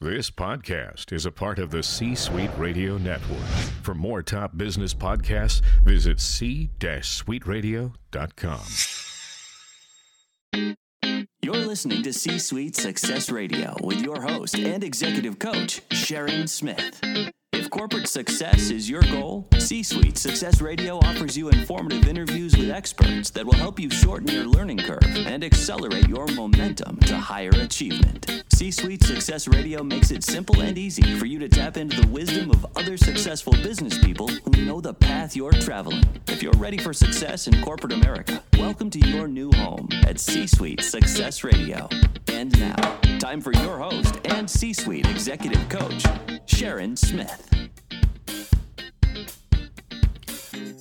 This podcast is a part of the C Suite Radio Network. For more top business podcasts, visit c-suiteradio.com. You're listening to C Suite Success Radio with your host and executive coach, Sharon Smith. Corporate success is your goal, C Suite Success Radio offers you informative interviews with experts that will help you shorten your learning curve and accelerate your momentum to higher achievement. C Suite Success Radio makes it simple and easy for you to tap into the wisdom of other successful business people who know the path you're traveling. If you're ready for success in corporate America, welcome to your new home at C Suite Success Radio. And now, time for your host and C Suite executive coach, Sharon Smith.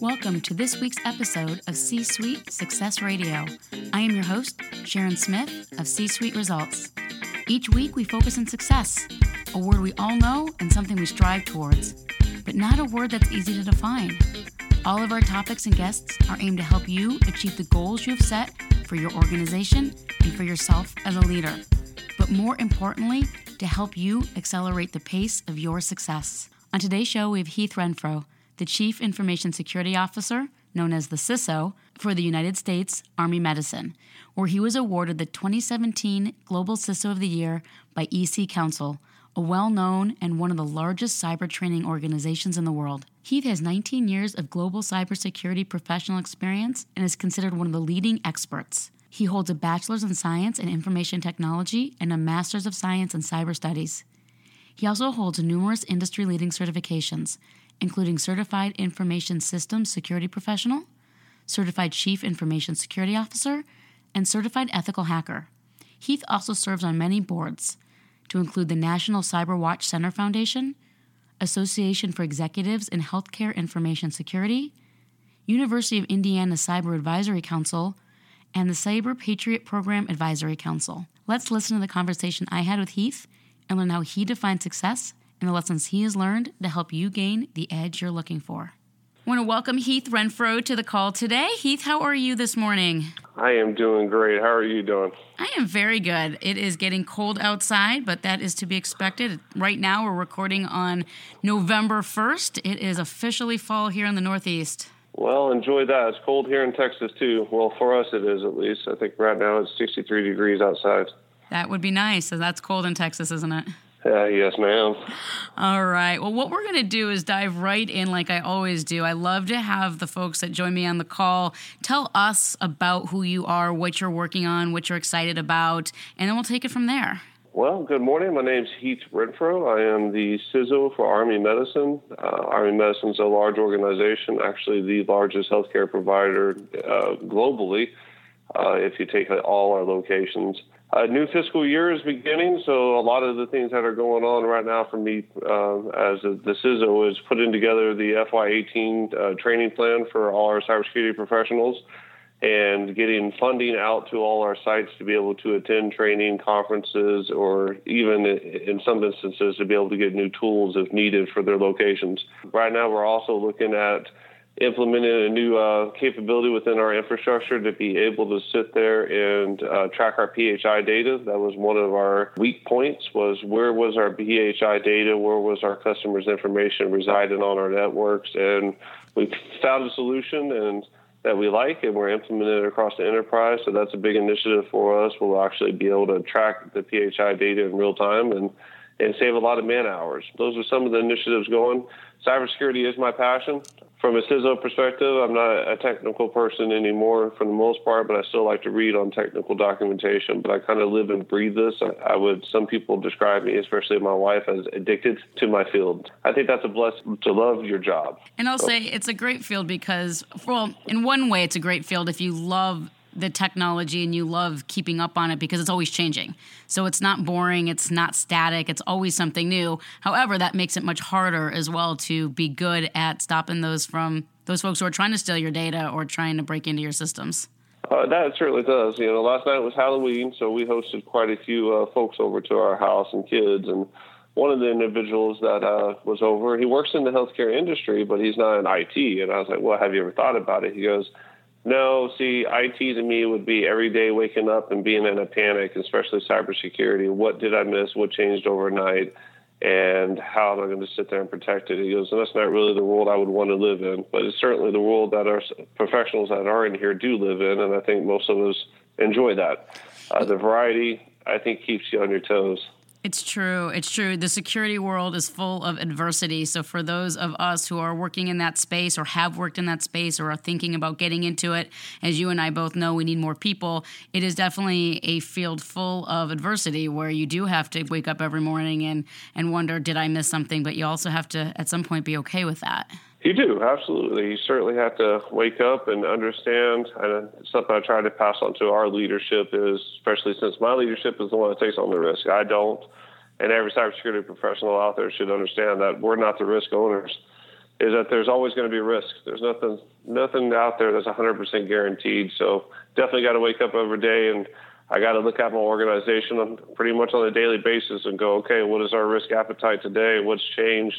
Welcome to this week's episode of C Suite Success Radio. I am your host, Sharon Smith of C Suite Results. Each week we focus on success, a word we all know and something we strive towards, but not a word that's easy to define. All of our topics and guests are aimed to help you achieve the goals you have set for your organization and for yourself as a leader, but more importantly, to help you accelerate the pace of your success. On today's show, we have Heath Renfro, the Chief Information Security Officer, known as the CISO, for the United States Army Medicine, where he was awarded the 2017 Global CISO of the Year by EC Council, a well known and one of the largest cyber training organizations in the world. Heath has 19 years of global cybersecurity professional experience and is considered one of the leading experts. He holds a bachelor's in science and information technology and a master's of science in cyber studies. He also holds numerous industry leading certifications, including Certified Information Systems Security Professional, Certified Chief Information Security Officer, and Certified Ethical Hacker. Heath also serves on many boards, to include the National Cyber Watch Center Foundation, Association for Executives in Healthcare Information Security, University of Indiana Cyber Advisory Council, and the Cyber Patriot Program Advisory Council. Let's listen to the conversation I had with Heath and learn how he defines success and the lessons he has learned to help you gain the edge you're looking for. I want to welcome Heath Renfro to the call today. Heath, how are you this morning? I am doing great. How are you doing? I am very good. It is getting cold outside, but that is to be expected. Right now, we're recording on November 1st. It is officially fall here in the Northeast. Well, enjoy that. It's cold here in Texas, too. Well, for us, it is at least. I think right now it's 63 degrees outside. That would be nice. So that's cold in Texas, isn't it? Uh, yes, ma'am. All right. Well, what we're going to do is dive right in like I always do. I love to have the folks that join me on the call tell us about who you are, what you're working on, what you're excited about, and then we'll take it from there. Well, good morning. My name is Heath Renfro. I am the CISO for Army Medicine. Uh, Army Medicine is a large organization, actually the largest healthcare provider uh, globally, uh, if you take all our locations. A new fiscal year is beginning, so a lot of the things that are going on right now for me uh, as a, the CISO is putting together the FY18 uh, training plan for all our cybersecurity professionals and getting funding out to all our sites to be able to attend training conferences or even in some instances to be able to get new tools if needed for their locations. Right now, we're also looking at implemented a new uh, capability within our infrastructure to be able to sit there and uh, track our PHI data. That was one of our weak points was where was our PHI data, where was our customers' information residing on our networks, and we found a solution and that we like and we're implementing it across the enterprise. So that's a big initiative for us. We'll actually be able to track the PHI data in real time and and save a lot of man hours. Those are some of the initiatives going. Cybersecurity is my passion from a CISO perspective, I'm not a technical person anymore for the most part, but I still like to read on technical documentation. But I kind of live and breathe this. I, would, some people describe me, especially my wife, as addicted to my field. I think that's a blessing to love your job. And I'll so. say it's a great field because, well, in one way, it's a great field if you love the technology and you love keeping up on it because it's always changing. So it's not boring, it's not static, it's always something new. However, that makes it much harder as well to be good at stopping those from those folks who are trying to steal your data or trying to break into your systems. Uh, that certainly does. You know, last night was Halloween, so we hosted quite a few uh, folks over to our house and kids. And one of the individuals that uh, was over, he works in the healthcare industry, but he's not in IT. And I was like, "Well, have you ever thought about it?" He goes, No, see, IT to me would be every day waking up and being in a panic, especially cybersecurity. What did I miss? What changed overnight? And how am I going to sit there and protect it? He goes, and that's not really the world I would want to live in, but it's certainly the world that our professionals that are in here do live in, and I think most of us enjoy that. Uh, the variety, I think, keeps you on your toes. It's true. It's true. The security world is full of adversity. So, for those of us who are working in that space or have worked in that space or are thinking about getting into it, as you and I both know, we need more people. It is definitely a field full of adversity where you do have to wake up every morning and, and wonder, did I miss something? But you also have to, at some point, be okay with that. You do, absolutely. You certainly have to wake up and understand. And uh, something I try to pass on to our leadership is, especially since my leadership is the one that takes on the risk. I don't and every cybersecurity professional out there should understand that we're not the risk owners. Is that there's always going to be risk. There's nothing nothing out there that's 100% guaranteed. So definitely got to wake up every day and I got to look at my organization pretty much on a daily basis and go, okay, what is our risk appetite today? What's changed?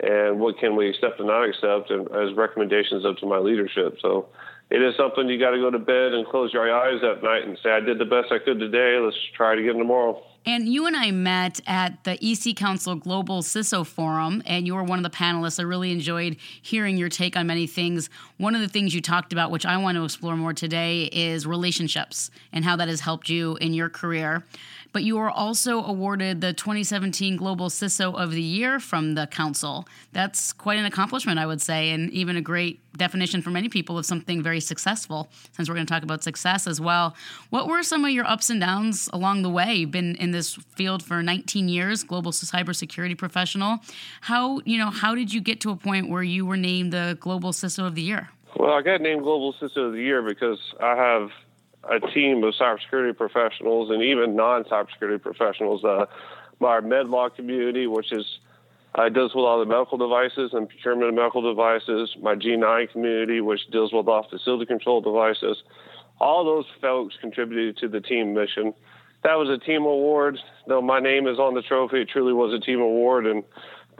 And what can we accept and not accept? And as recommendations up to my leadership. So it is something you got to go to bed and close your eyes at night and say, I did the best I could today. Let's try it again tomorrow. And you and I met at the EC Council Global CISO Forum, and you were one of the panelists. I really enjoyed hearing your take on many things. One of the things you talked about, which I want to explore more today, is relationships and how that has helped you in your career but you were also awarded the 2017 Global CISO of the Year from the Council. That's quite an accomplishment, I would say, and even a great definition for many people of something very successful, since we're going to talk about success as well. What were some of your ups and downs along the way? You've been in this field for 19 years, global cybersecurity professional. How, you know, how did you get to a point where you were named the Global CISO of the Year? Well, I got named Global CISO of the Year because I have a team of cybersecurity professionals and even non-cybersecurity professionals. Uh, our MedLog community, which is uh, deals with all the medical devices and procurement of medical devices. My G9 community, which deals with all facility control devices. All those folks contributed to the team mission. That was a team award. Though my name is on the trophy, it truly was a team award, and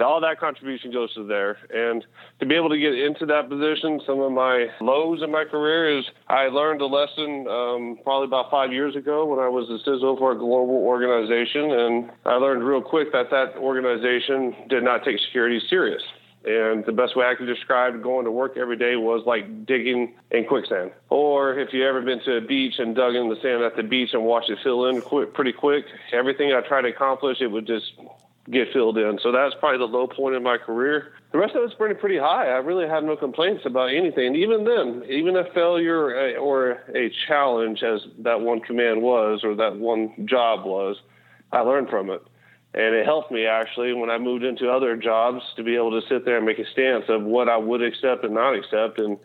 all that contribution goes to there. And to be able to get into that position, some of my lows in my career is I learned a lesson um, probably about five years ago when I was a CISO for a global organization. And I learned real quick that that organization did not take security serious. And the best way I could describe going to work every day was like digging in quicksand. Or if you ever been to a beach and dug in the sand at the beach and watched it fill in quick, pretty quick, everything I tried to accomplish, it would just get filled in. So that's probably the low point in my career. The rest of it's pretty pretty high. I really have no complaints about anything. Even then, even a failure uh, or a challenge, as that one command was or that one job was, I learned from it. And it helped me actually when I moved into other jobs to be able to sit there and make a stance of what I would accept and not accept. And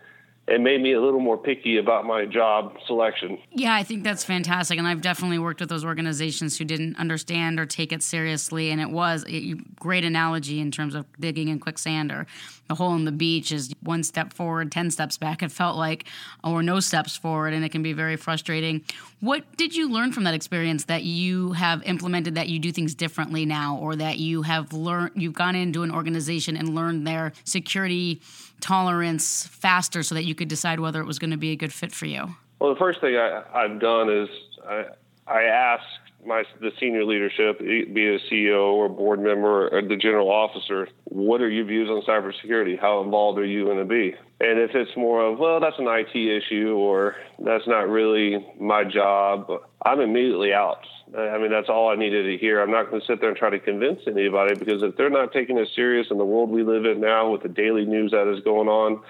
it made me a little more picky about my job selection. Yeah, I think that's fantastic. And I've definitely worked with those organizations who didn't understand or take it seriously. And it was a great analogy in terms of digging in quicksand or the hole in the beach is one step forward, 10 steps back, it felt like, oh, or no steps forward. And it can be very frustrating. What did you learn from that experience that you have implemented that you do things differently now, or that you have learned, you've gone into an organization and learned their security? tolerance faster so that you could decide whether it was going to be a good fit for you? Well, the first thing I, have done is I, I ask my the senior leadership, be it a CEO or board member or the general officer, what are your views on cybersecurity? How involved are you going to be? And if it's more of, well, that's an IT issue or that's not really my job, I'm immediately out. I mean, that's all I needed to hear. I'm not going to sit there and try to convince anybody because if they're not taking it serious in the world we live in now with the daily news that is going on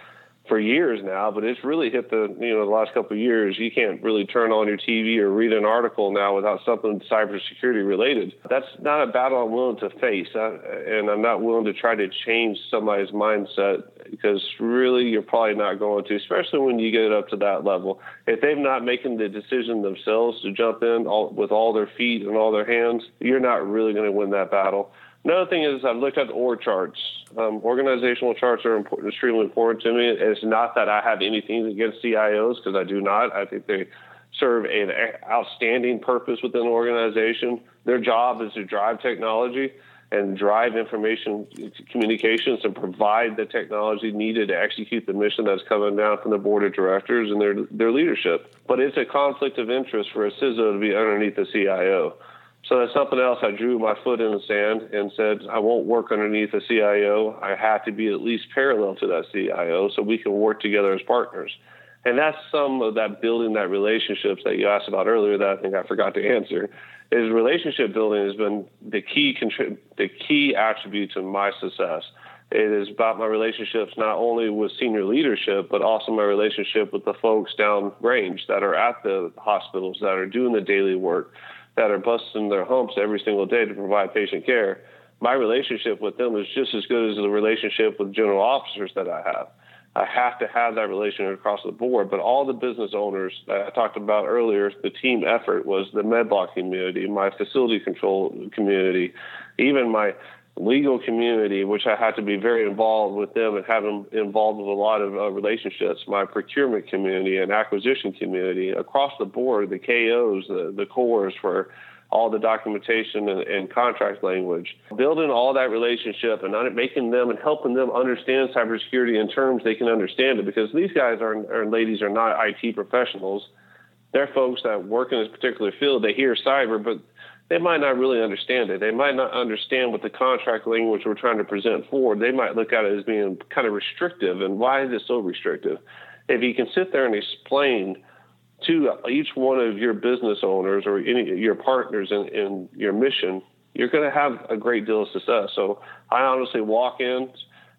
for years now, but it's really hit the, you know, the last couple of years. You can't really turn on your TV or read an article now without something cybersecurity related. That's not a battle I'm willing to face. I, and I'm not willing to try to change somebody's mindset because really you're probably not going to, especially when you get up to that level. If they're not making the decision themselves to jump in all, with all their feet and all their hands, you're not really going to win that battle. Another thing is I've looked at the org charts. Um, organizational charts are important, extremely important to me. It's not that I have anything against CIOs because I do not. I think they serve an outstanding purpose within an organization. Their job is to drive technology and drive information communications and provide the technology needed to execute the mission that's coming down from the board of directors and their their leadership. But it's a conflict of interest for a CISO to be underneath the CIO. So that's something else. I drew my foot in the sand and said, I won't work underneath a CIO. I have to be at least parallel to that CIO so we can work together as partners. And that's some of that building that relationships that you asked about earlier that I think I forgot to answer. Is relationship building has been the key the key attribute to my success. It is about my relationships not only with senior leadership, but also my relationship with the folks down range that are at the hospitals, that are doing the daily work, that are busting their humps every single day to provide patient care. My relationship with them is just as good as the relationship with general officers that I have. I have to have that relationship across the board. But all the business owners that I talked about earlier, the team effort was the MedLog community, my facility control community, even my legal community, which I had to be very involved with them and have them involved with a lot of uh, relationships, my procurement community and acquisition community across the board, the KOs, the, the CORs for all the documentation and, and, contract language, building all that relationship and making them and helping them understand cybersecurity in terms they can understand it because these guys are, and ladies are not IT professionals. They're folks that work in this particular field. They hear cyber, but they might not really understand it. They might not understand what the contract language we're trying to present forward. They might look at it as being kind of restrictive. And why is it so restrictive? If you can sit there and explain to each one of your business owners or any your partners in, in your mission, you're going to have a great deal of success. So I honestly walk in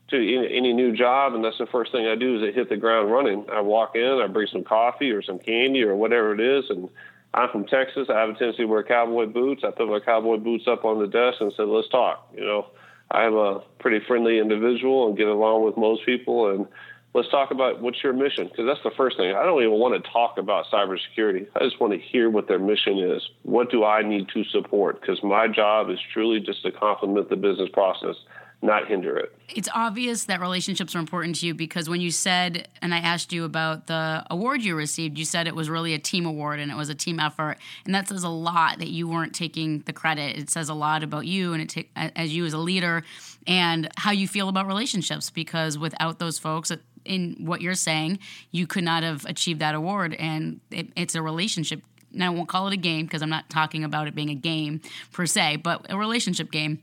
to any, any, new job, and that's the first thing I do is I hit the ground running. I walk in, I bring some coffee or some candy or whatever it is, and I'm from Texas. I have a tendency to wear cowboy boots. I put my cowboy boots up on the desk and said, "Let's talk." You know, I'm a pretty friendly individual and get along with most people, and let's talk about what's your mission because that's the first thing. I don't even want to talk about cybersecurity. I just want to hear what their mission is. What do I need to support? Because my job is truly just to complement the business process not hinder it. It's obvious that relationships are important to you because when you said, and I asked you about the award you received, you said it was really a team award and it was a team effort. And that says a lot that you weren't taking the credit. It says a lot about you and it t- as you as a leader and how you feel about relationships because without those folks, uh, in what you're saying, you could not have achieved that award. And it, it's a relationship. Now, I won't call it a game because I'm not talking about it being a game per se, but a relationship game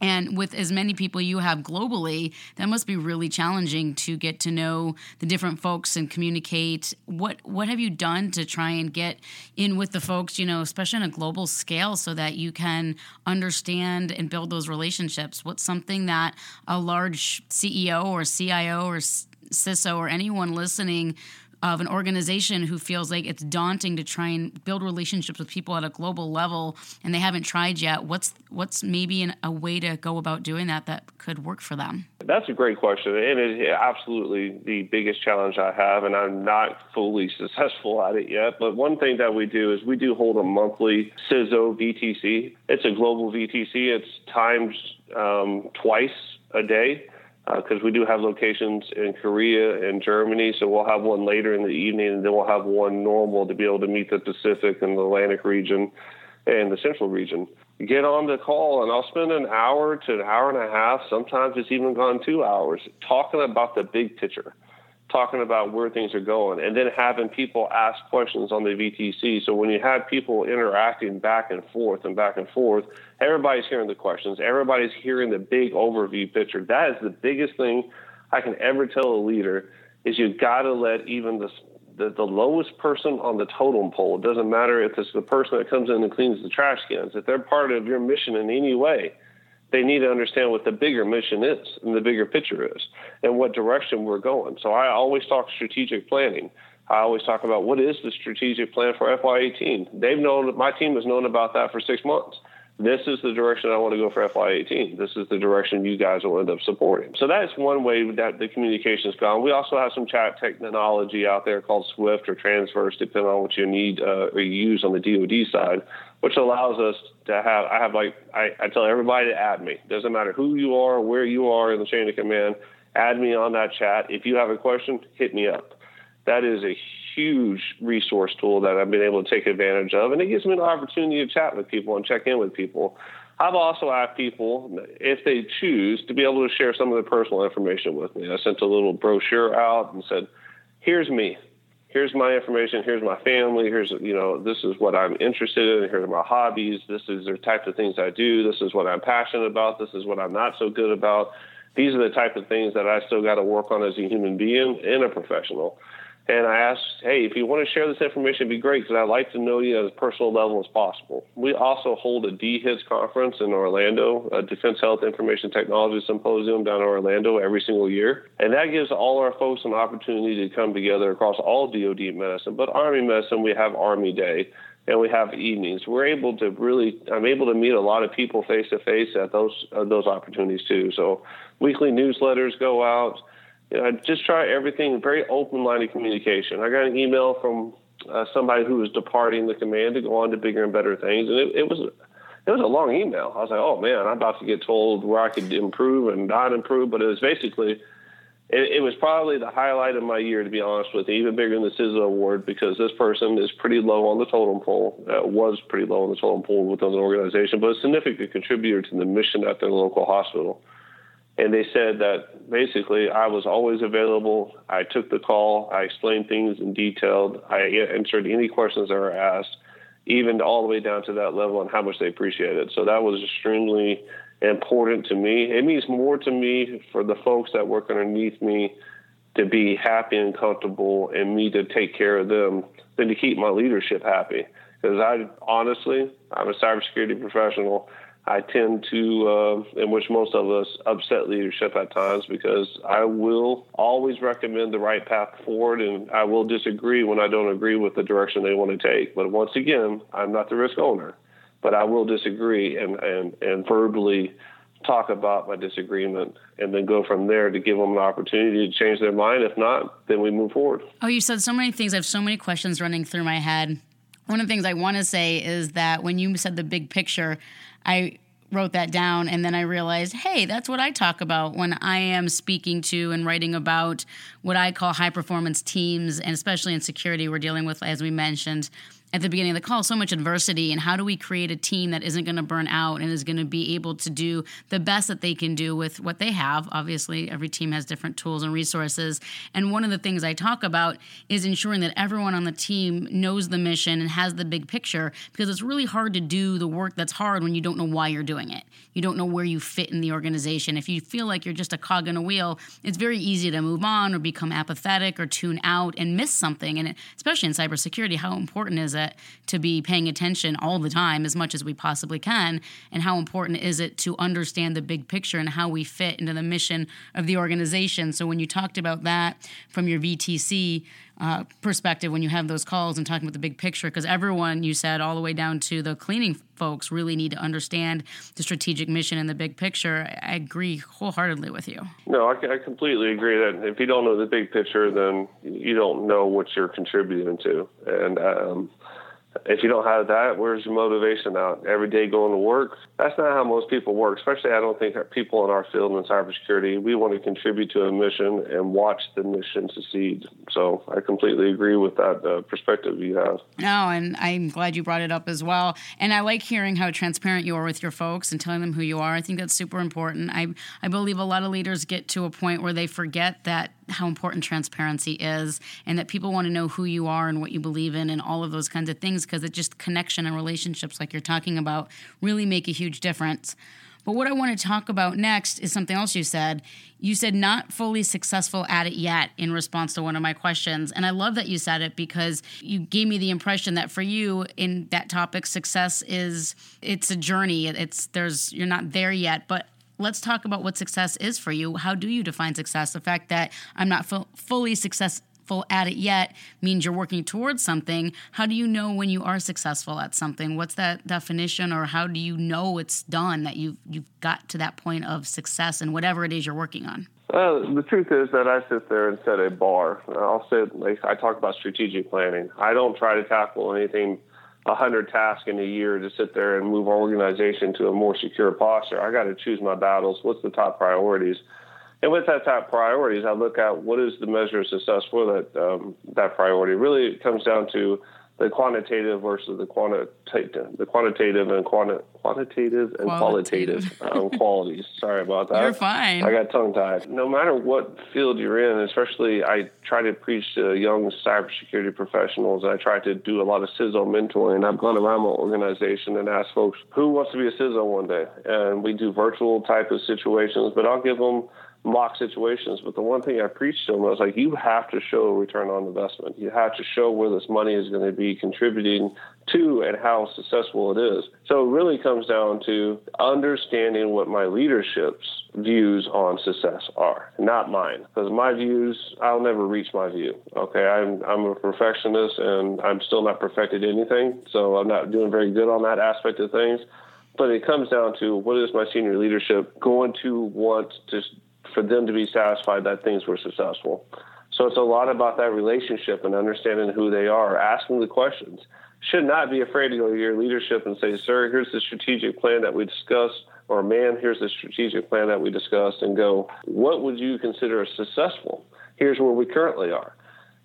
and with as many people you have globally, that must be really challenging to get to know the different folks and communicate. What what have you done to try and get in with the folks, you know, especially on a global scale so that you can understand and build those relationships? What's something that a large CEO or CIO or CISO or anyone listening of an organization who feels like it's daunting to try and build relationships with people at a global level and they haven't tried yet what's what's maybe an, a way to go about doing that that could work for them? That's a great question and it's absolutely the biggest challenge i have and i'm not fully successful at it yet but one thing that we do is we do hold a monthly ciso vtc it's a global vtc it's times um, twice a day because uh, we do have locations in Korea and Germany. So we'll have one later in the evening, and then we'll have one normal to be able to meet the Pacific and the Atlantic region and the Central region. Get on the call, and I'll spend an hour to an hour and a half. Sometimes it's even gone two hours talking about the big picture talking about where things are going and then having people ask questions on the VTC. So when you have people interacting back and forth and back and forth, everybody's hearing the questions, everybody's hearing the big overview picture. That is the biggest thing I can ever tell a leader is you've got to let even the, the, the lowest person on the totem pole, it doesn't matter if it's the person that comes in and cleans the trash cans, if they're part of your mission in any way, they need to understand what the bigger mission is and the bigger picture is and what direction we're going. So I always talk strategic planning. I always talk about what is the strategic plan for FY18. They've known my team has known about that for six months. This is the direction I want to go for FY18. This is the direction you guys will end up supporting. So that's one way that the communication's gone. We also have some chat technology out there called Swift or Transverse, depending on what you need uh, or you use on the DoD side, which allows us to have I have like I, I tell everybody to add me. Doesn't matter who you are, where you are in the chain of command, add me on that chat. If you have a question, hit me up. That is a huge resource tool that I've been able to take advantage of, and it gives me an opportunity to chat with people and check in with people. I've also asked people if they choose to be able to share some of their personal information with me. I sent a little brochure out and said, "Here's me. Here's my information. Here's my family. Here's you know this is what I'm interested in. Here's my hobbies. This is the type of things I do. This is what I'm passionate about. This is what I'm not so good about. These are the type of things that I still got to work on as a human being and a professional." And I asked, hey, if you want to share this information, it'd be great because I'd like to know you at as personal level as possible. We also hold a DHITS conference in Orlando, a Defense Health Information Technology Symposium down in Orlando every single year. And that gives all our folks an opportunity to come together across all DoD medicine. But Army medicine, we have Army Day and we have evenings. We're able to really, I'm able to meet a lot of people face to face at those uh, those opportunities too. So weekly newsletters go out you know, I just try everything very open line of communication. I got an email from uh, somebody who was departing the command to go on to bigger and better things, and it, it was it was a long email. I was like, oh man, I'm about to get told where I could improve and not improve, but it was basically. It, it was probably the highlight of my year, to be honest with you, even bigger than the CISO award, because this person is pretty low on the totem pole, uh, was pretty low on the totem pole within the organization, but a significant contributor to the mission at their local hospital and they said that basically I was always available. I took the call. I explained things in detail. I answered any questions that were asked, even all the way down to that level and how much they appreciated. So that was extremely important to me. It means more to me for the folks that work underneath me to be happy and comfortable and me to take care of them than to keep my leadership happy. Because I honestly, I'm a cybersecurity professional. I tend to, uh, in which most of us upset leadership at times because I will always recommend the right path forward and I will disagree when I don't agree with the direction they want to take. But once again, I'm not the risk owner, but I will disagree and, and, and verbally talk about my disagreement and then go from there to give them an opportunity to change their mind. If not, then we move forward. Oh, you said so many things. I have so many questions running through my head. One of the things I want to say is that when you said the big picture, I wrote that down and then I realized, hey, that's what I talk about when I am speaking to and writing about what I call high performance teams, and especially in security, we're dealing with, as we mentioned, at the beginning of the call so much adversity and how do we create a team that isn't going to burn out and is going to be able to do the best that they can do with what they have? Obviously every team has different tools and resources and one of the things i talk about is ensuring that everyone on the team knows the mission and has the big picture because it's really hard to do the work that's hard when you don't know why you're doing it. You don't know where you fit in the organization. If you feel like you're just a cog in a wheel it's very easy to move on or become apathetic or tune out and miss something and especially in cybersecurity how important is it to be paying attention all the time as much as we possibly can? And how important is it to understand the big picture and how we fit into the mission of the organization? So, when you talked about that from your VTC uh, perspective, when you have those calls and talking about the big picture, because everyone, you said, all the way down to the cleaning folks, really need to understand the strategic mission and the big picture. I agree wholeheartedly with you. No, I, I completely agree that if you don't know the big picture, then you don't know what you're contributing to. And, um, if you don't have that, where's your motivation out? Every day going to work? That's not how most people work, especially I don't think people in our field in cybersecurity, we want to contribute to a mission and watch the mission succeed. So I completely agree with that uh, perspective you have. No, and I'm glad you brought it up as well. And I like hearing how transparent you are with your folks and telling them who you are. I think that's super important. I, I believe a lot of leaders get to a point where they forget that how important transparency is and that people want to know who you are and what you believe in and all of those kinds of things because it just connection and relationships like you're talking about really make a huge difference. But what I want to talk about next is something else you said. You said not fully successful at it yet in response to one of my questions. And I love that you said it because you gave me the impression that for you in that topic success is it's a journey. It's there's you're not there yet, but let's talk about what success is for you. How do you define success? The fact that I'm not fu- fully successful at it yet means you're working towards something. How do you know when you are successful at something? What's that definition, or how do you know it's done that you've you've got to that point of success in whatever it is you're working on? The truth is that I sit there and set a bar. I'll sit like I talk about strategic planning. I don't try to tackle anything 100 tasks in a year to sit there and move our organization to a more secure posture. I got to choose my battles. What's the top priorities? And with that top priorities, I look at what is the measure of success for that um, that priority. Really, it comes down to the quantitative versus the quantitative, the quantitative and quanti- quantitative and qualitative, qualitative um, qualities. Sorry about that. You're fine. I got tongue tied. No matter what field you're in, especially I try to preach to young cybersecurity professionals. I try to do a lot of CISO mentoring. I've gone around my organization and asked folks who wants to be a CISO one day, and we do virtual type of situations. But I'll give them mock situations. But the one thing I preached to them was like, you have to show a return on investment. You have to show where this money is going to be contributing to and how successful it is. So it really comes down to understanding what my leadership's views on success are, not mine. Because my views, I'll never reach my view. Okay, I'm I'm a perfectionist and I'm still not perfected anything, so I'm not doing very good on that aspect of things. But it comes down to what is my senior leadership going to want to for them to be satisfied that things were successful. So it's a lot about that relationship and understanding who they are, asking the questions. Should not be afraid to go to your leadership and say, Sir, here's the strategic plan that we discussed, or man, here's the strategic plan that we discussed, and go, What would you consider successful? Here's where we currently are.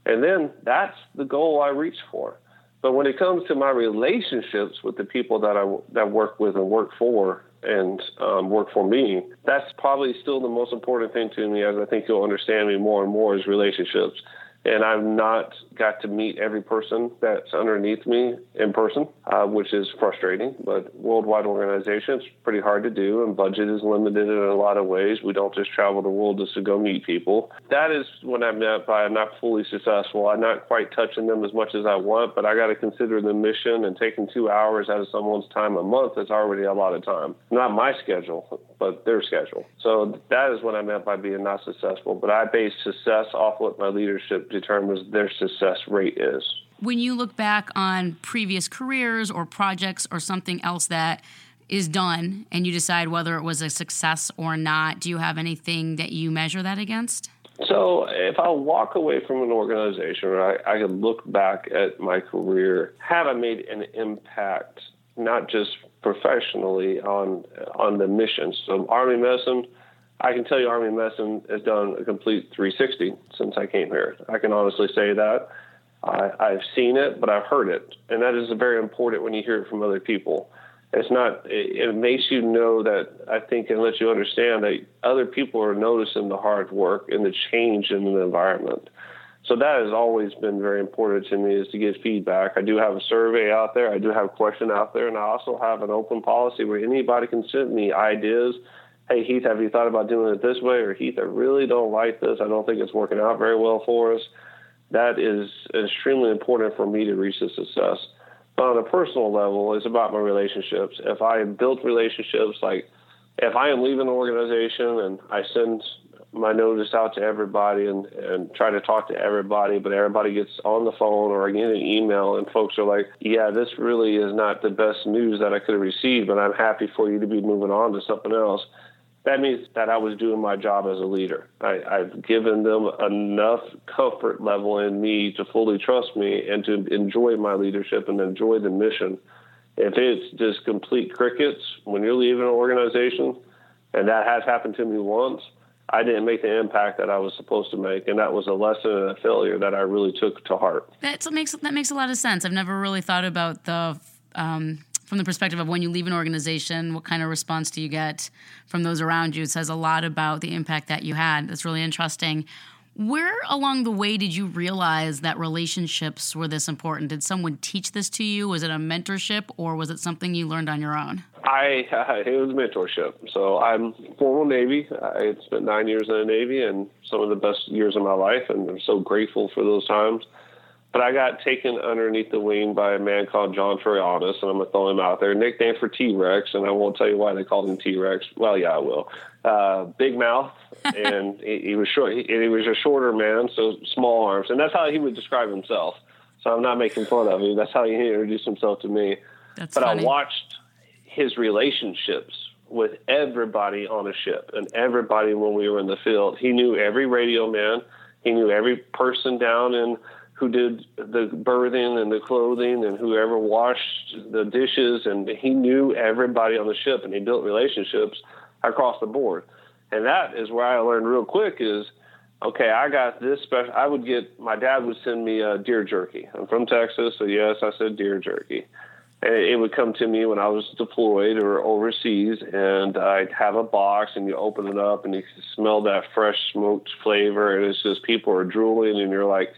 And then that's the goal I reach for. But when it comes to my relationships with the people that I that work with and work for, and um, work for me, that's probably still the most important thing to me, as I think you'll understand me more and more, is relationships and I've not got to meet every person that's underneath me in person, uh, which is frustrating. But worldwide organization, it's pretty hard to do, and budget is limited in a lot of ways. We don't just travel the world just to go meet people. That is what I meant by I'm not fully successful. I'm not quite touching them as much as I want, but I got to consider the mission and taking two hours out of someone's time a month is already a lot of time. Not my schedule, but their schedule. So that is what I meant by being not successful. But I base success off what my leadership determines their success rate is. When you look back on previous careers or projects or something else that is done and you decide whether it was a success or not, do you have anything that you measure that against? So, if I walk away from an organization, or I, I can look back at my career, have I made an impact, not just professionally on on the mission? So, Army Medicine, I can tell you Army Medicine has done a complete 360 since I came here. I can honestly say that. I, I've seen it, but I've heard it. And that is very important when you hear it from other people. It's not, it, it makes you know that I think and lets you understand that other people are noticing the hard work and the change in the environment. So that has always been very important to me is to get feedback. I do have a survey out there. I do have a question out there. And I also have an open policy where anybody can send me ideas hey, Heath, have you thought about doing it this way? Or Heath, I really don't like this. I don't think it's working out very well for us. That is extremely important for me to reach the success. But on a personal level, it's about my relationships. If I have built relationships, like if I am leaving an organization and I send my notice out to everybody and, and try to talk to everybody, but everybody gets on the phone or I get an email and folks are like, yeah, this really is not the best news that I could have received, but I'm happy for you to be moving on to something else that means that I was doing my job as a leader. I, I've given them enough comfort level in me to fully trust me and to enjoy my leadership and enjoy the mission. If it's just complete crickets when you're leaving an organization, and that has happened to me once, I didn't make the impact that I was supposed to make, and that was a lesson and a failure that I really took to heart. That makes that makes a lot of sense. I've never really thought about the um, from the perspective of when you leave an organization, what kind of response do you get from those around you? It says a lot about the impact that you had. That's really interesting. Where along the way did you realize that relationships were this important? Did someone teach this to you? Was it a mentorship or was it something you learned on your own? I uh, it was mentorship. So I'm former Navy. I spent nine years in the Navy and some of the best years of my life, and I'm so grateful for those times. But I got taken underneath the wing by a man called John Troyanis, and I'm gonna throw him out there. Nickname for T Rex, and I won't tell you why they called him T Rex. Well, yeah, I will. Uh, big mouth, and he, he, was short. He, he, was a shorter man, so small arms, and that's how he would describe himself. So I'm not making fun of him. That's how he introduced himself to me. That's but funny. I watched his relationships with everybody on a ship and everybody when we were in the field. He knew every radio man. He knew every person down in who did the berthing and the clothing and whoever washed the dishes and he knew everybody on the ship and he built relationships across the board and that is where i learned real quick is okay, I got this special. I would get my dad would send me a deer jerky. I'm from Texas, so yes, I said deer jerky. It would come to me when I was deployed or overseas, and I'd have a box, and you open it up, and you smell that fresh smoked flavor, and it's just people are drooling, and you're like,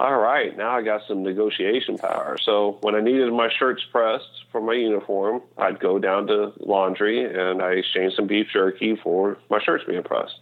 all right, now I got some negotiation power. So when I needed my shirts pressed for my uniform, I'd go down to laundry and I exchanged some beef jerky for my shirts being pressed.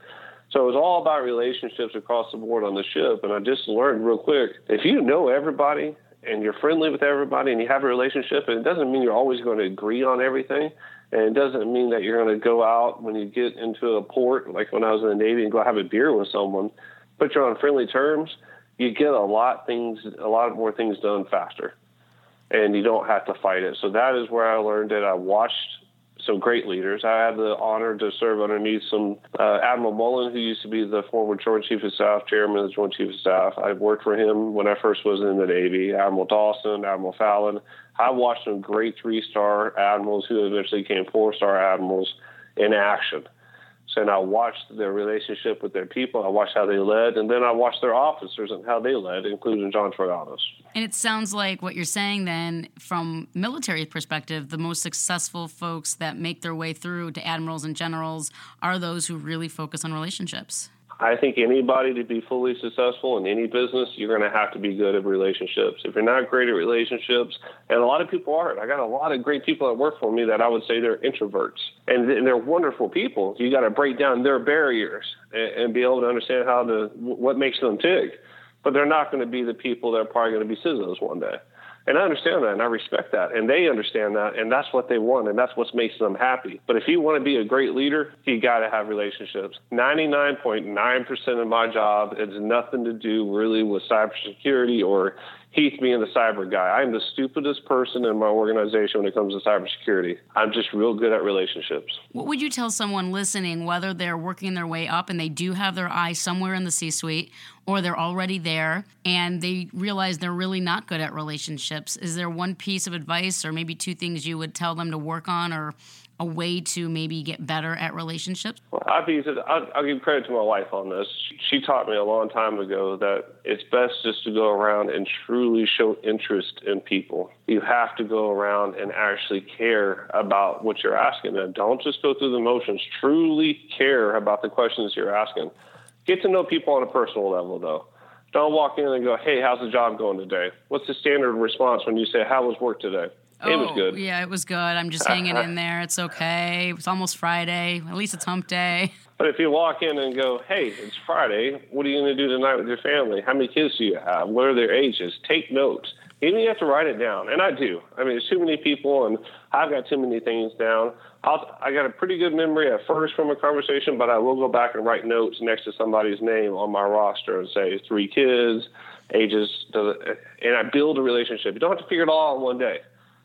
So it was all about relationships across the board on the ship. And I just learned real quick if you know everybody and you're friendly with everybody and you have a relationship, and it doesn't mean you're always going to agree on everything. And it doesn't mean that you're going to go out when you get into a port, like when I was in the Navy, and go have a beer with someone, but you're on friendly terms. You get a lot things, a lot more things done faster, and you don't have to fight it. So that is where I learned it. I watched some great leaders. I had the honor to serve underneath some uh, Admiral Mullen, who used to be the former Joint Chief of Staff, Chairman of the Joint Chief of Staff. I worked for him when I first was in the Navy. Admiral Dawson, Admiral Fallon. I watched some great three-star admirals who eventually became four-star admirals in action. So and I watched their relationship with their people. I watched how they led, and then I watched their officers and how they led, including John Troianos. And it sounds like what you're saying then, from military perspective, the most successful folks that make their way through to admirals and generals are those who really focus on relationships. I think anybody to be fully successful in any business, you're going to have to be good at relationships. If you're not great at relationships, and a lot of people aren't, I got a lot of great people that work for me that I would say they're introverts, and, they're wonderful people. You got to break down their barriers and, be able to understand how to what makes them tick. But they're not going to be the people that are probably going to be CISOs one day. And I understand that and I respect that. And they understand that. And that's what they want. And that's what makes them happy. But if you want to be a great leader, you got to have relationships. 99.9% of my job has nothing to do really with cybersecurity or Heath being the cyber guy. I'm the stupidest person in my organization when it comes to cybersecurity. I'm just real good at relationships. What would you tell someone listening, whether they're working their way up and they do have their eye somewhere in the C suite, or they're already there and they realize they're really not good at relationships? Is there one piece of advice or maybe two things you would tell them to work on or a way to maybe get better at relationships? Well, I've used it. I'll, I'll, give credit to my wife on this. She taught me a long time ago that it's best just to go around and truly show interest in people. You have to go around and actually care about what you're asking them. Don't just go through the motions. Truly care about the questions you're asking. Get to know people on a personal level, though. Don't walk in and go, "Hey, how's the job going today?" What's the standard response when you say, "How was work today?" Oh, it was oh, good. Yeah, it was good. I'm just hanging in there. It's okay. It's almost Friday. At least it's hump day. But if you walk in and go, hey, it's Friday. What are you going to do tonight with your family? How many kids do you have? What are their ages? Take notes. You have to write it down. And I do. I mean, there's too many people, and I've got too many things down. I'll, I got a pretty good memory at first from a conversation, but I will go back and write notes next to somebody's name on my roster and say three kids, ages, and I build a relationship. You don't have to figure it all out in one day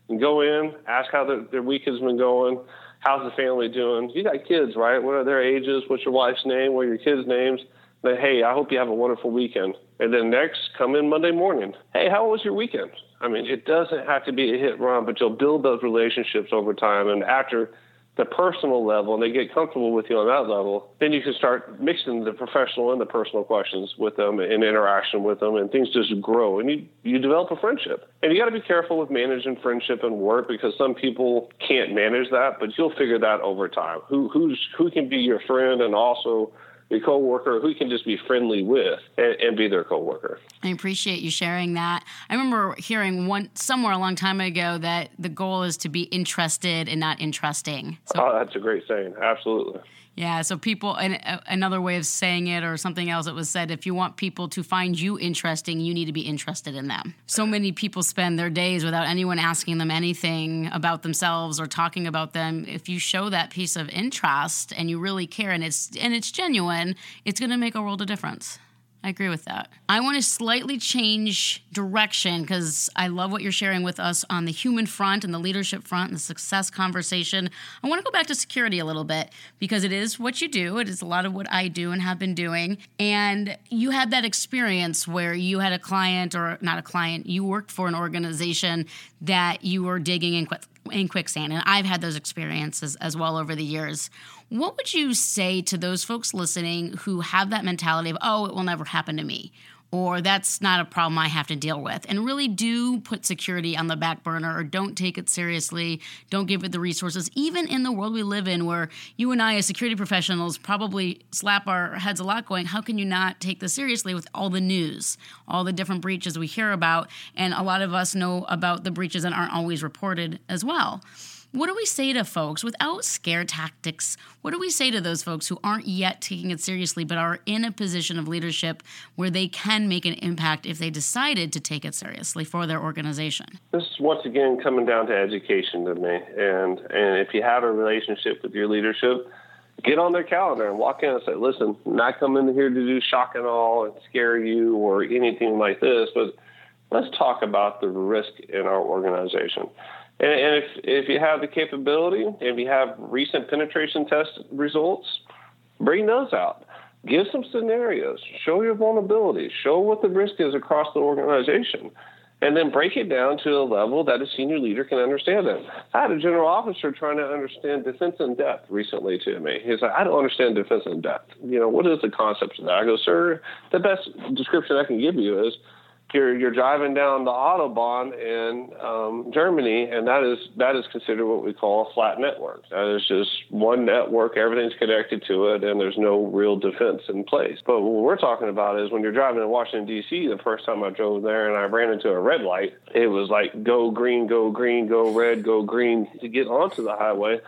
and go in, ask how the, their week has been going. How's the family doing? You got kids, right? What are their ages? What's your wife's name? What are your kids' names? Then, hey, I hope you have a wonderful weekend. And then next, come in Monday morning. Hey, how was your weekend? I mean, it doesn't have to be a hit run, but you'll build those relationships over time. And after the personal level and they get comfortable with you on that level, then you can start mixing the professional and the personal questions with them and interaction with them, and things just grow. And you, you develop a friendship. And you got to be careful with managing friendship and work because some people can't manage that, but you'll figure that over time. Who who's who can be your friend and also a coworker who you can just be friendly with and, and, be their coworker. I appreciate you sharing that. I remember hearing one somewhere a long time ago that the goal is to be interested and not interesting. So, oh, that's a great saying. Absolutely. Yeah, so people, and another way of saying it, or something else that was said, if you want people to find you interesting, you need to be interested in them. So many people spend their days without anyone asking them anything about themselves or talking about them. If you show that piece of interest and you really care, and it's and it's genuine, it's going to make a world of difference. I agree with that. I want to slightly change direction because I love what you're sharing with us on the human front and the leadership front and the success conversation. I want to go back to security a little bit because it is what you do. It is a lot of what I do and have been doing. And you had that experience where you had a client or not a client, you worked for an organization that you were digging in in quicksand. And I've had those experiences as well over the years. What would you say to those folks listening who have that mentality of, oh, it will never happen to me? or that's not a problem I have to deal with. And really do put security on the back burner or don't take it seriously. Don't give it the resources, even in the world we live in where you and I, as security professionals, probably slap our heads a lot going, how can you not take this seriously with all the news, all the different breaches we hear about? And a lot of us know about the breaches that aren't always reported as well. What do we say to folks without scare tactics? What do we say to those folks who aren't yet taking it seriously but are in a position of leadership where they can make an impact if they decided to take it seriously for their organization? This is once again coming down to education to me. And and if you have a relationship with your leadership, get on their calendar and walk in and say, listen, I'm not coming in here to do shock and all and scare you or anything like this, but let's talk about the risk in our organization. And, and if, if you have the capability, if you have recent penetration test results, bring those out. Give some scenarios. Show your vulnerabilities. Show what the risk is across the organization. And then break it down to a level that a senior leader can understand it. I had a general officer trying to understand defense in depth recently to me. He's like, I don't understand defense in depth. You know, what is the concept of that? I go, sir, the best description I can give you is you're you're driving down the autobahn in um, Germany, and that is that is considered what we call a flat network. That is just one network, everything's connected to it, and there's no real defense in place. But what we're talking about is when you're driving in Washington D.C. The first time I drove there, and I ran into a red light, it was like go green, go green, go red, go green to get onto the highway.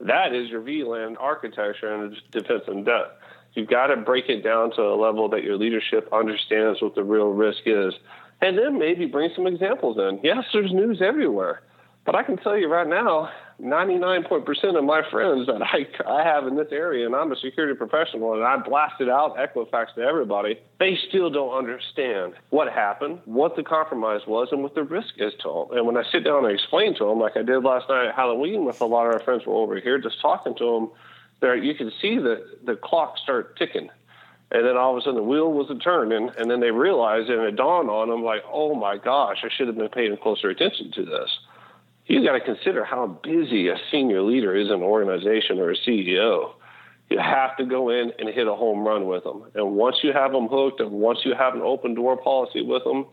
That is your VLAN architecture and defense in depth. You've got to break it down to a level that your leadership understands what the real risk is. And then maybe bring some examples in. Yes, there's news everywhere. But I can tell you right now, 99% of my friends that I, I have in this area, and I'm a security professional, and I blasted out Equifax to everybody, they still don't understand what happened, what the compromise was, and what the risk is to them. And when I sit down and explain to them, like I did last night at Halloween with a lot of our friends were over here, just talking to them, there you can see the the clock start ticking. And then all of a sudden the wheel was turning and then they realized and it dawned on them like oh my gosh i should have been paying closer attention to this. You got to consider how busy a senior leader is in an organization or a ceo you have to go in and hit a home run with them. And once you have them hooked and once you have an open door policy with them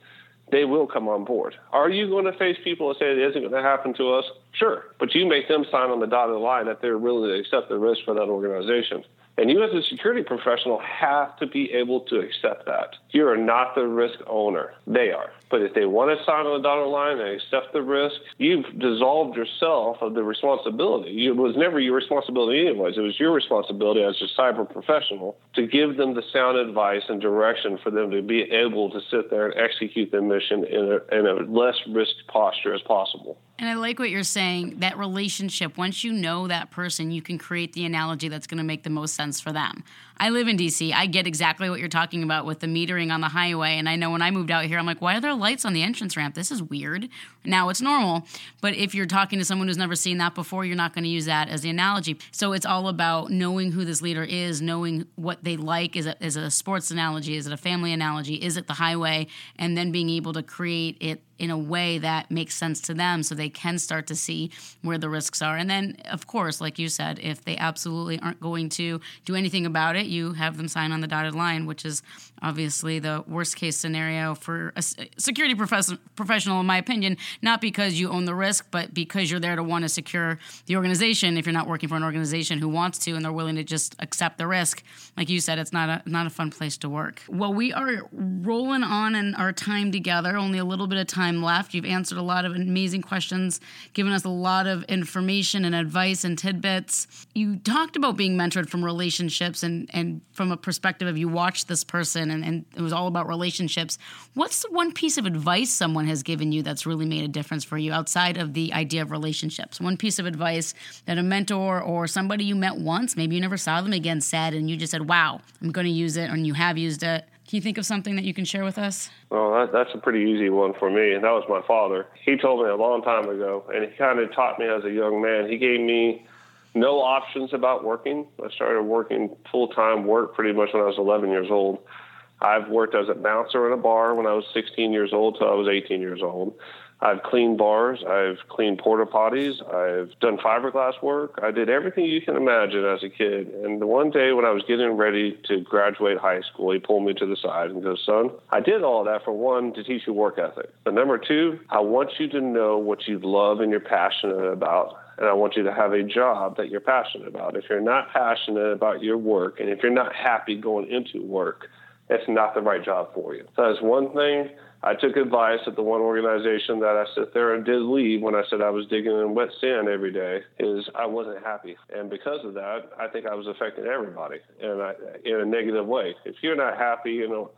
they will come on board. Are you going to face people that say it isn't going to happen to us? Sure. But you make them sign on the dotted line that they're willing to accept the risk for that organization. And you, as a security professional, have to be able to accept that. You are not the risk owner. They are. But if they want to sign on the dotted line and accept the risk, you've dissolved yourself of the responsibility. It was never your responsibility, anyways. It was your responsibility as a cyber professional to give them the sound advice and direction for them to be able to sit there and execute their mission in a, in a less risk posture as possible. And I like what you're saying that relationship, once you know that person, you can create the analogy that's going to make the most sense for them. I live in DC. I get exactly what you're talking about with the metering on the highway. And I know when I moved out here, I'm like, why are there lights on the entrance ramp? This is weird. Now it's normal. But if you're talking to someone who's never seen that before, you're not going to use that as the analogy. So it's all about knowing who this leader is, knowing what they like. Is it, is it a sports analogy? Is it a family analogy? Is it the highway? And then being able to create it in a way that makes sense to them so they can start to see where the risks are. And then, of course, like you said, if they absolutely aren't going to do anything about it, you have them sign on the dotted line, which is obviously the worst case scenario for a security profes- professional, in my opinion, not because you own the risk, but because you're there to want to secure the organization. If you're not working for an organization who wants to and they're willing to just accept the risk, like you said, it's not a, not a fun place to work. Well, we are rolling on in our time together, only a little bit of time left. You've answered a lot of amazing questions, given us a lot of information and advice and tidbits. You talked about being mentored from relationships and, and from a perspective of you watched this person and, and it was all about relationships. What's the one piece of advice someone has given you that's really made a difference for you outside of the idea of relationships? One piece of advice that a mentor or somebody you met once, maybe you never saw them again, said, and you just said, wow, I'm going to use it, and you have used it. Can you think of something that you can share with us? Well, that, that's a pretty easy one for me, and that was my father. He told me a long time ago, and he kind of taught me as a young man. He gave me no options about working. I started working full time work pretty much when I was 11 years old. I've worked as a bouncer in a bar when I was 16 years old till I was 18 years old. I've cleaned bars, I've cleaned porta potties, I've done fiberglass work. I did everything you can imagine as a kid. And the one day when I was getting ready to graduate high school, he pulled me to the side and goes, Son, I did all that for one, to teach you work ethic. But number two, I want you to know what you love and you're passionate about and I want you to have a job that you're passionate about. If you're not passionate about your work and if you're not happy going into work, it's not the right job for you. So that's one thing. I took advice at the one organization that I sit there and did leave when I said I was digging in wet sand every day is I wasn't happy. And because of that, I think I was affecting everybody and I, in a negative way. If you're not happy, you know,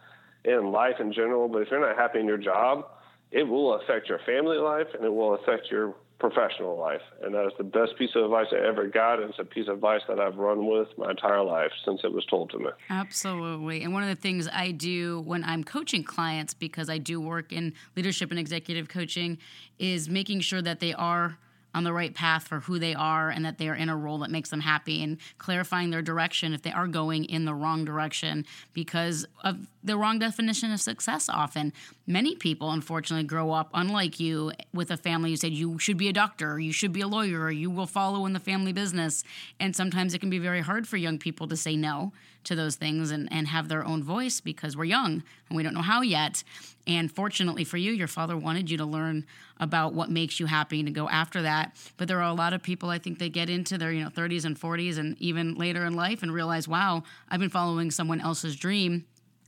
in life in general, but if you're not happy in your job, it will affect your family life and it will affect your professional life. And that is the best piece of advice I ever got. And it's a piece of advice that I've run with my entire life since it was told to me. Absolutely. And one of the things I do when I'm coaching clients, because I do work in leadership and executive coaching, is making sure that they are on the right path for who they are and that they are in a role that makes them happy and clarifying their direction if they are going in the wrong direction because of the wrong definition of success often. Many people, unfortunately, grow up, unlike you, with a family who said you should be a doctor, or you should be a lawyer, or you will follow in the family business. And sometimes it can be very hard for young people to say no to those things and, and have their own voice because we're young and we don't know how yet. And fortunately for you, your father wanted you to learn about what makes you happy and to go after that. But there are a lot of people I think they get into their, you know, 30s and 40s and even later in life and realize, wow, I've been following someone else's dream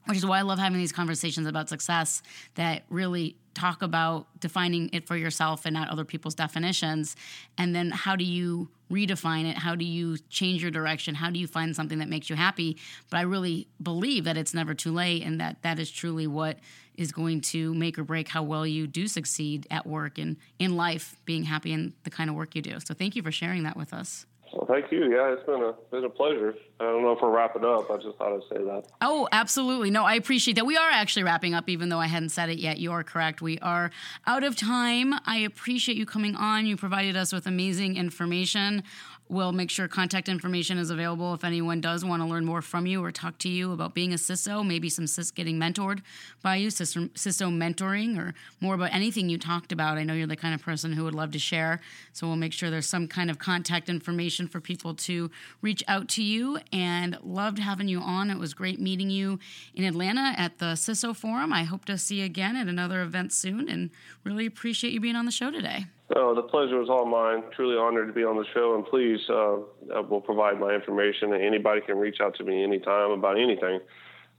which is why I love having these conversations about success that really talk about defining it for yourself and not other people's definitions. And then how do you redefine it? How do you change your direction? How do you find something that makes you happy? But I really believe that it's never too late and that that is truly what is going to make or break how well you do succeed at work and in life, being happy in the kind of work you do. So thank you for sharing that with us. Well, thank you. Yeah, it's been a been a pleasure. I don't know if we're wrapping up. I just thought I'd say that. Oh, absolutely. No, I appreciate that. We are actually wrapping up, even though I hadn't said it yet. You are correct. We are out of time. I appreciate you coming on. You provided us with amazing information. We'll make sure contact information is available if anyone does want to learn more from you or talk to you about being a CISO, maybe some CIS getting mentored by you, CISO, mentoring, or more about anything you talked about. I know you're the kind of person who would love to share. So we'll make sure there's some kind of contact information for people to reach out to you. And loved having you on. It was great meeting you in Atlanta at the CISO Forum. I hope to see you again at another event soon and really appreciate you being on the show today. Oh, the pleasure was all mine. Truly honored to be on the show, and please, uh, I will provide my information. And anybody can reach out to me anytime about anything.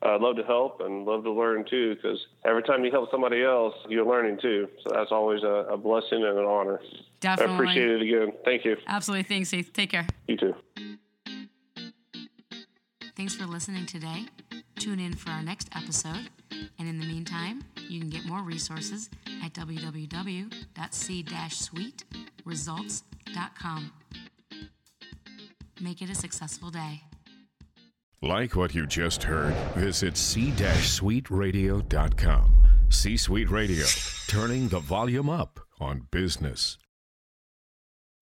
I'd love to help and love to learn too, because every time you help somebody else, you're learning too. So that's always a, a blessing and an honor. Definitely. I appreciate it again. Thank you. Absolutely. Thanks, Heath. Take care. You too. Thanks for listening today. Tune in for our next episode. And in the meantime, you can get more resources at www.c-suiteresults.com. Make it a successful day. Like what you just heard, visit c-suiteradio.com. C Suite Radio, turning the volume up on business.